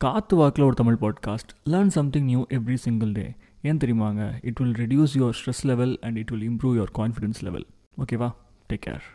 காற்று வாக்கில் ஒரு Tamil podcast learn something new every single day ஏன் தெரியுமாங்க it will reduce your stress level and it will improve your confidence level ஓகேவா take care